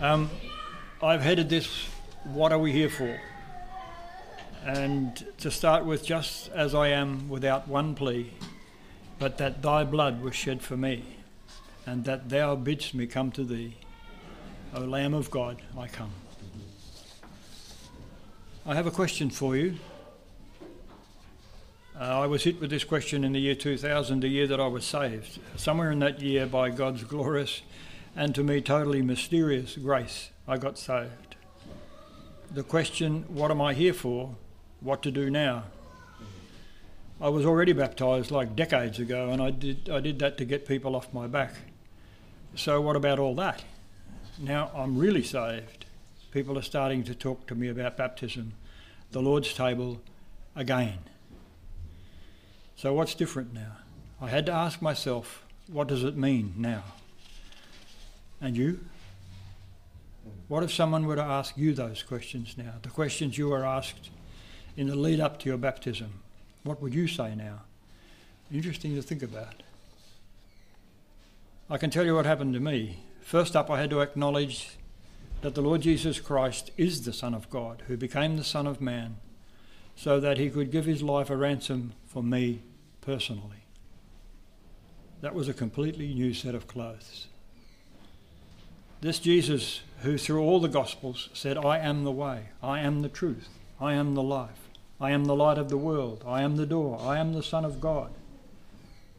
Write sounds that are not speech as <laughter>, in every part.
Um, I've headed this, What Are We Here For? And to start with, just as I am without one plea, but that thy blood was shed for me, and that thou bidst me come to thee. O Lamb of God, I come. I have a question for you. Uh, I was hit with this question in the year 2000, the year that I was saved. Somewhere in that year, by God's glorious and to me totally mysterious grace, I got saved. The question, what am I here for? What to do now? I was already baptized like decades ago, and I did, I did that to get people off my back. So, what about all that? Now I'm really saved. People are starting to talk to me about baptism, the Lord's table again. So, what's different now? I had to ask myself, what does it mean now? And you? What if someone were to ask you those questions now? The questions you were asked in the lead up to your baptism. What would you say now? Interesting to think about. I can tell you what happened to me. First up, I had to acknowledge that the Lord Jesus Christ is the Son of God, who became the Son of Man, so that he could give his life a ransom for me personally. That was a completely new set of clothes. This Jesus, who through all the Gospels said, I am the way, I am the truth, I am the life, I am the light of the world, I am the door, I am the Son of God.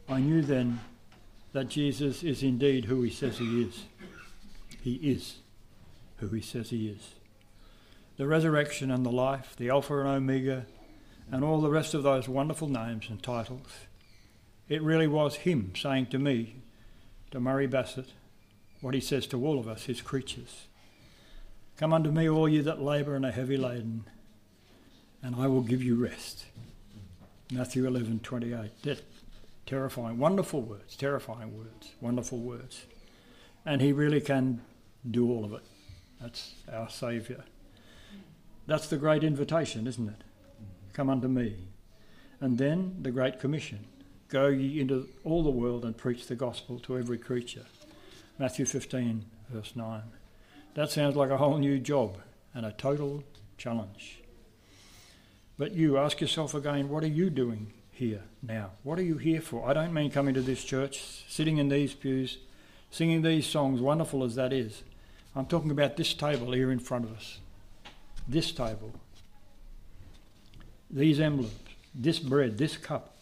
I knew then that Jesus is indeed who he says he is. He is who he says he is. The resurrection and the life, the Alpha and Omega, and all the rest of those wonderful names and titles. It really was him saying to me, to Murray Bassett, what he says to all of us, his creatures. Come unto me, all you that labour and are heavy laden, and I will give you rest. Matthew 11, 28. That terrifying, wonderful words, terrifying words, wonderful words. And he really can do all of it. That's our Saviour. That's the great invitation, isn't it? Come unto me. And then the Great Commission go ye into all the world and preach the gospel to every creature. Matthew 15, verse 9. That sounds like a whole new job and a total challenge. But you ask yourself again, what are you doing here now? What are you here for? I don't mean coming to this church, sitting in these pews, singing these songs, wonderful as that is. I'm talking about this table here in front of us. This table. These emblems, this bread, this cup.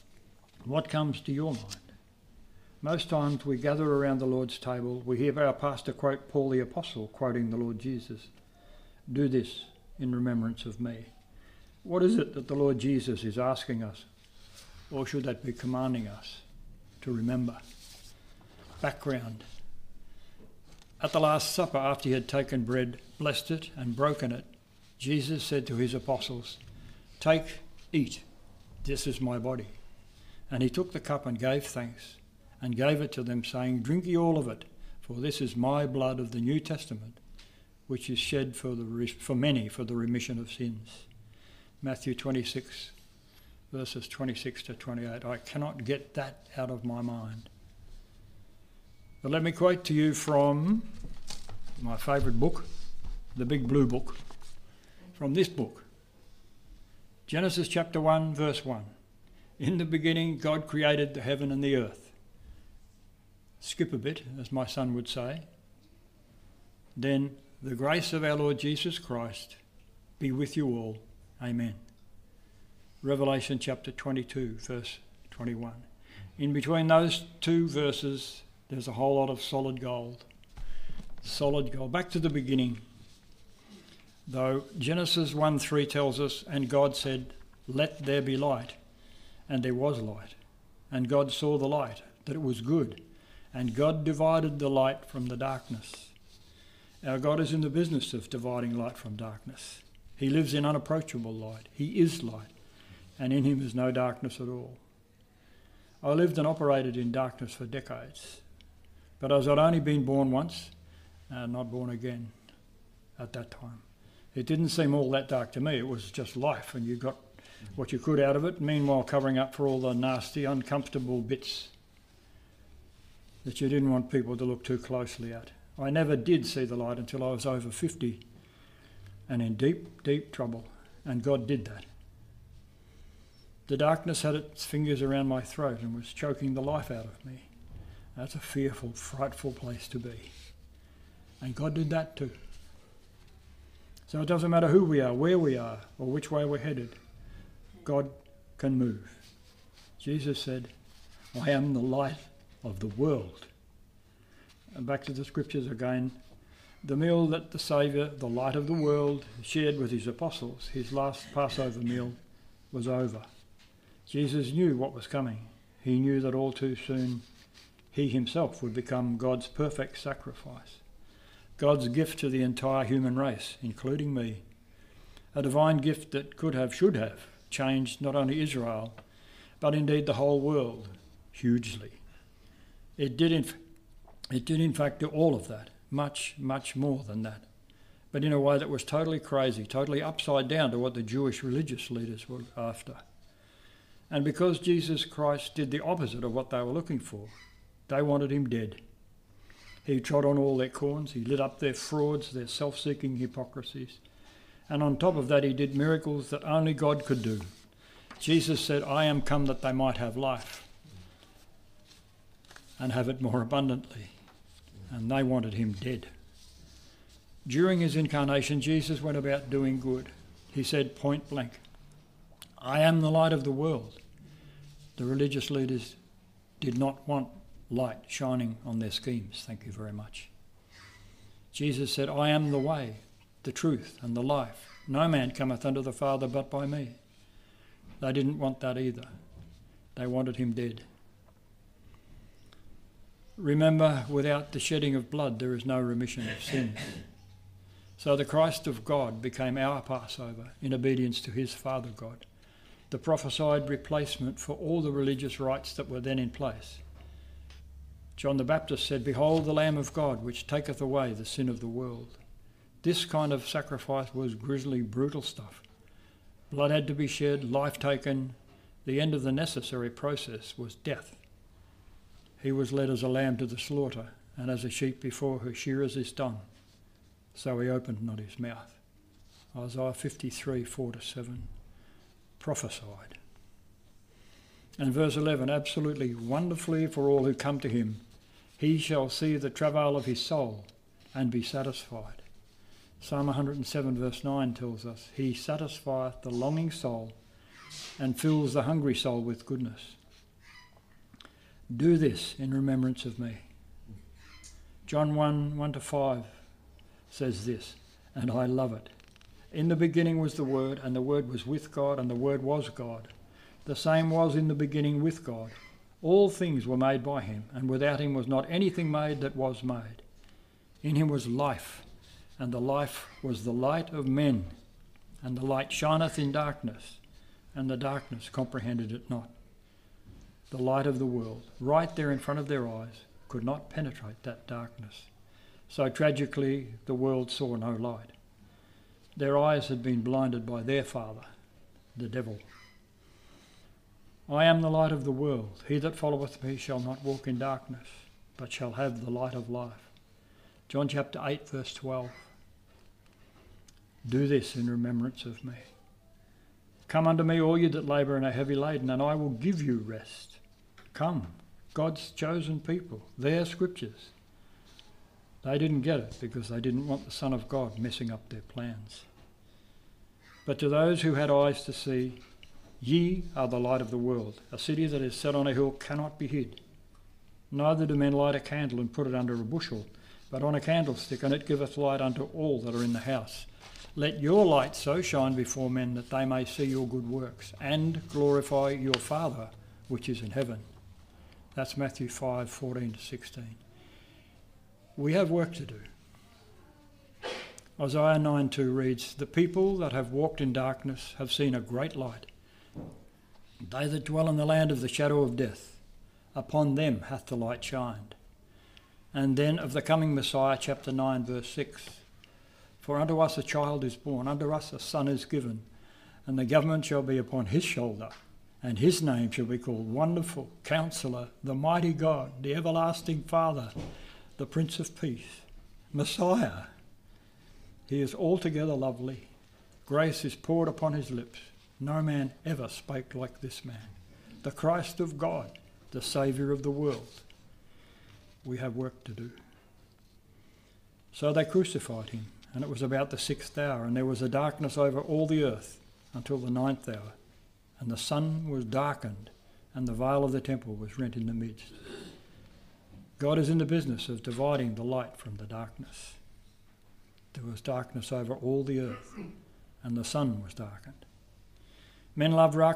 What comes to your mind? Most times we gather around the Lord's table, we hear our pastor quote Paul the Apostle, quoting the Lord Jesus Do this in remembrance of me. What is it that the Lord Jesus is asking us? Or should that be commanding us to remember? Background. At the Last Supper, after he had taken bread, blessed it, and broken it, Jesus said to his apostles, Take, eat, this is my body. And he took the cup and gave thanks, and gave it to them, saying, Drink ye all of it, for this is my blood of the New Testament, which is shed for, the, for many for the remission of sins. Matthew 26, verses 26 to 28. I cannot get that out of my mind. But let me quote to you from my favourite book, the Big Blue Book, from this book Genesis chapter 1, verse 1. In the beginning, God created the heaven and the earth. Skip a bit, as my son would say. Then the grace of our Lord Jesus Christ be with you all. Amen. Revelation chapter 22, verse 21. In between those two verses, there's a whole lot of solid gold. Solid gold. Back to the beginning. Though Genesis 1 3 tells us, and God said, Let there be light. And there was light. And God saw the light, that it was good. And God divided the light from the darkness. Our God is in the business of dividing light from darkness. He lives in unapproachable light. He is light. And in him is no darkness at all. I lived and operated in darkness for decades. But as I'd only been born once, and not born again at that time. It didn't seem all that dark to me. It was just life, and you got what you could out of it, meanwhile, covering up for all the nasty, uncomfortable bits that you didn't want people to look too closely at. I never did see the light until I was over 50 and in deep, deep trouble. And God did that. The darkness had its fingers around my throat and was choking the life out of me. That's a fearful, frightful place to be. And God did that too. So it doesn't matter who we are, where we are, or which way we're headed. God can move. Jesus said, I am the light of the world. And back to the scriptures again. The meal that the Saviour, the light of the world, shared with his apostles, his last Passover meal, was over. Jesus knew what was coming. He knew that all too soon he himself would become God's perfect sacrifice, God's gift to the entire human race, including me. A divine gift that could have, should have, changed not only Israel, but indeed the whole world hugely. It did, in, it did in fact do all of that, much, much more than that, but in a way that was totally crazy, totally upside down to what the Jewish religious leaders were after. And because Jesus Christ did the opposite of what they were looking for, they wanted him dead. He trod on all their corns, he lit up their frauds, their self seeking hypocrisies. And on top of that, he did miracles that only God could do. Jesus said, I am come that they might have life and have it more abundantly. And they wanted him dead. During his incarnation, Jesus went about doing good. He said point blank, I am the light of the world. The religious leaders did not want light shining on their schemes. Thank you very much. Jesus said, I am the way, the truth, and the life. No man cometh unto the Father but by me. They didn't want that either. They wanted him dead. Remember, without the shedding of blood, there is no remission of sins. So the Christ of God became our Passover in obedience to his Father God, the prophesied replacement for all the religious rites that were then in place. John the Baptist said, Behold the Lamb of God, which taketh away the sin of the world. This kind of sacrifice was grisly, brutal stuff. Blood had to be shed, life taken. The end of the necessary process was death. He was led as a lamb to the slaughter, and as a sheep before her shearers is dumb, so he opened not his mouth. Isaiah 53 4 to 7 prophesied. And verse 11 absolutely wonderfully for all who come to him, he shall see the travail of his soul and be satisfied. Psalm 107, verse 9 tells us, He satisfieth the longing soul and fills the hungry soul with goodness. Do this in remembrance of me. John 1 1 to 5 says this, and I love it. In the beginning was the Word, and the Word was with God, and the Word was God. The same was in the beginning with God. All things were made by him, and without him was not anything made that was made. In him was life, and the life was the light of men. And the light shineth in darkness, and the darkness comprehended it not the light of the world, right there in front of their eyes, could not penetrate that darkness. So tragically, the world saw no light. Their eyes had been blinded by their father, the devil. I am the light of the world. He that followeth me shall not walk in darkness, but shall have the light of life. John chapter 8, verse 12. Do this in remembrance of me. Come unto me, all you that labour and are heavy laden, and I will give you rest. Come, God's chosen people, their scriptures. They didn't get it because they didn't want the Son of God messing up their plans. But to those who had eyes to see, ye are the light of the world. A city that is set on a hill cannot be hid. Neither do men light a candle and put it under a bushel, but on a candlestick, and it giveth light unto all that are in the house. Let your light so shine before men that they may see your good works and glorify your Father which is in heaven. That's Matthew 5 14 to 16. We have work to do. Isaiah 9 2 reads, The people that have walked in darkness have seen a great light. They that dwell in the land of the shadow of death, upon them hath the light shined. And then of the coming Messiah, chapter 9, verse 6 For unto us a child is born, unto us a son is given, and the government shall be upon his shoulder and his name shall be called Wonderful, Counselor, the Mighty God, the Everlasting Father, the Prince of Peace. Messiah. He is altogether lovely. Grace is poured upon his lips. No man ever spake like this man. The Christ of God, the Saviour of the world. We have work to do. So they crucified him, and it was about the sixth hour, and there was a darkness over all the earth until the ninth hour, and the sun was darkened, and the veil of the temple was rent in the midst. God is in the business of dividing the light from the darkness. There was darkness over all the earth, and the sun was darkened. Men love, uh,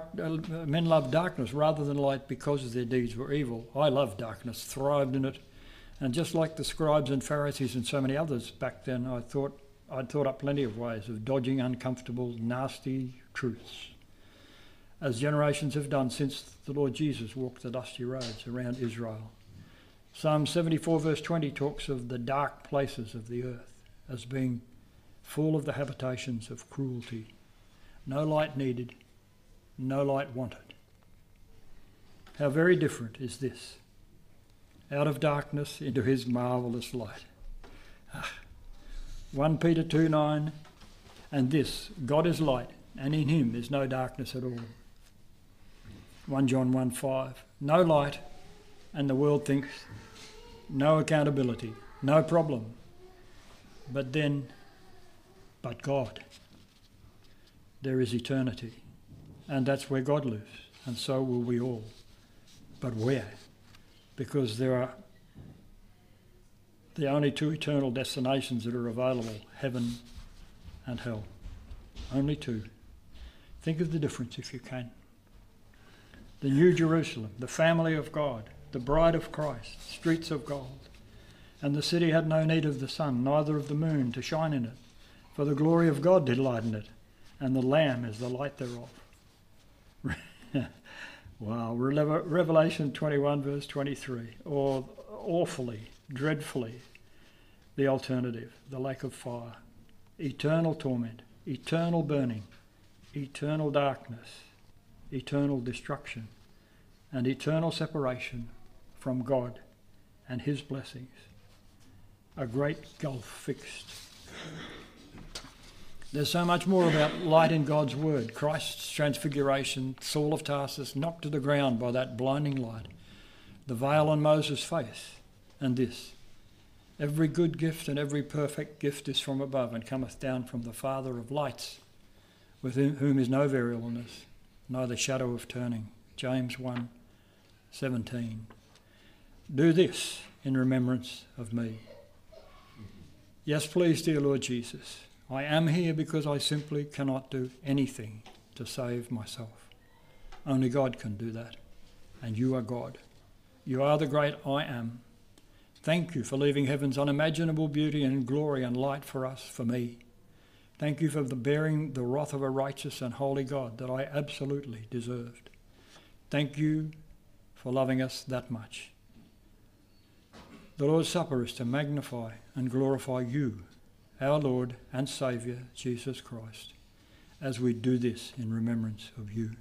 men love darkness rather than light because their deeds were evil. I loved darkness, thrived in it, and just like the scribes and Pharisees and so many others back then, I thought I'd thought up plenty of ways of dodging uncomfortable, nasty truths, as generations have done since the Lord Jesus walked the dusty roads around Israel. Psalm 74, verse 20, talks of the dark places of the earth as being full of the habitations of cruelty. No light needed, no light wanted. How very different is this. Out of darkness into his marvellous light. Ah. 1 Peter 2 9, and this God is light, and in him is no darkness at all. 1 John 1 5, no light, and the world thinks no accountability, no problem. But then, but God. There is eternity. And that's where God lives. And so will we all. But where? Because there are the only two eternal destinations that are available heaven and hell. Only two. Think of the difference if you can. The New Jerusalem, the family of God, the bride of Christ, streets of gold. And the city had no need of the sun, neither of the moon to shine in it, for the glory of God did lighten it, and the Lamb is the light thereof. <laughs> wow, Revelation 21, verse 23, or awfully, dreadfully, the alternative, the lake of fire, eternal torment, eternal burning, eternal darkness, eternal destruction, and eternal separation from God and His blessings. A great gulf fixed. There's so much more about light in God's Word. Christ's transfiguration, Saul of Tarsus knocked to the ground by that blinding light, the veil on Moses' face, and this. Every good gift and every perfect gift is from above and cometh down from the Father of lights, with whom is no variableness, neither shadow of turning. James 1 17. Do this in remembrance of me. Yes, please, dear Lord Jesus, I am here because I simply cannot do anything to save myself. Only God can do that, and you are God. You are the great I am. Thank you for leaving heaven's unimaginable beauty and glory and light for us, for me. Thank you for the bearing the wrath of a righteous and holy God that I absolutely deserved. Thank you for loving us that much. The Lord's Supper is to magnify and glorify you, our Lord and Saviour, Jesus Christ, as we do this in remembrance of you.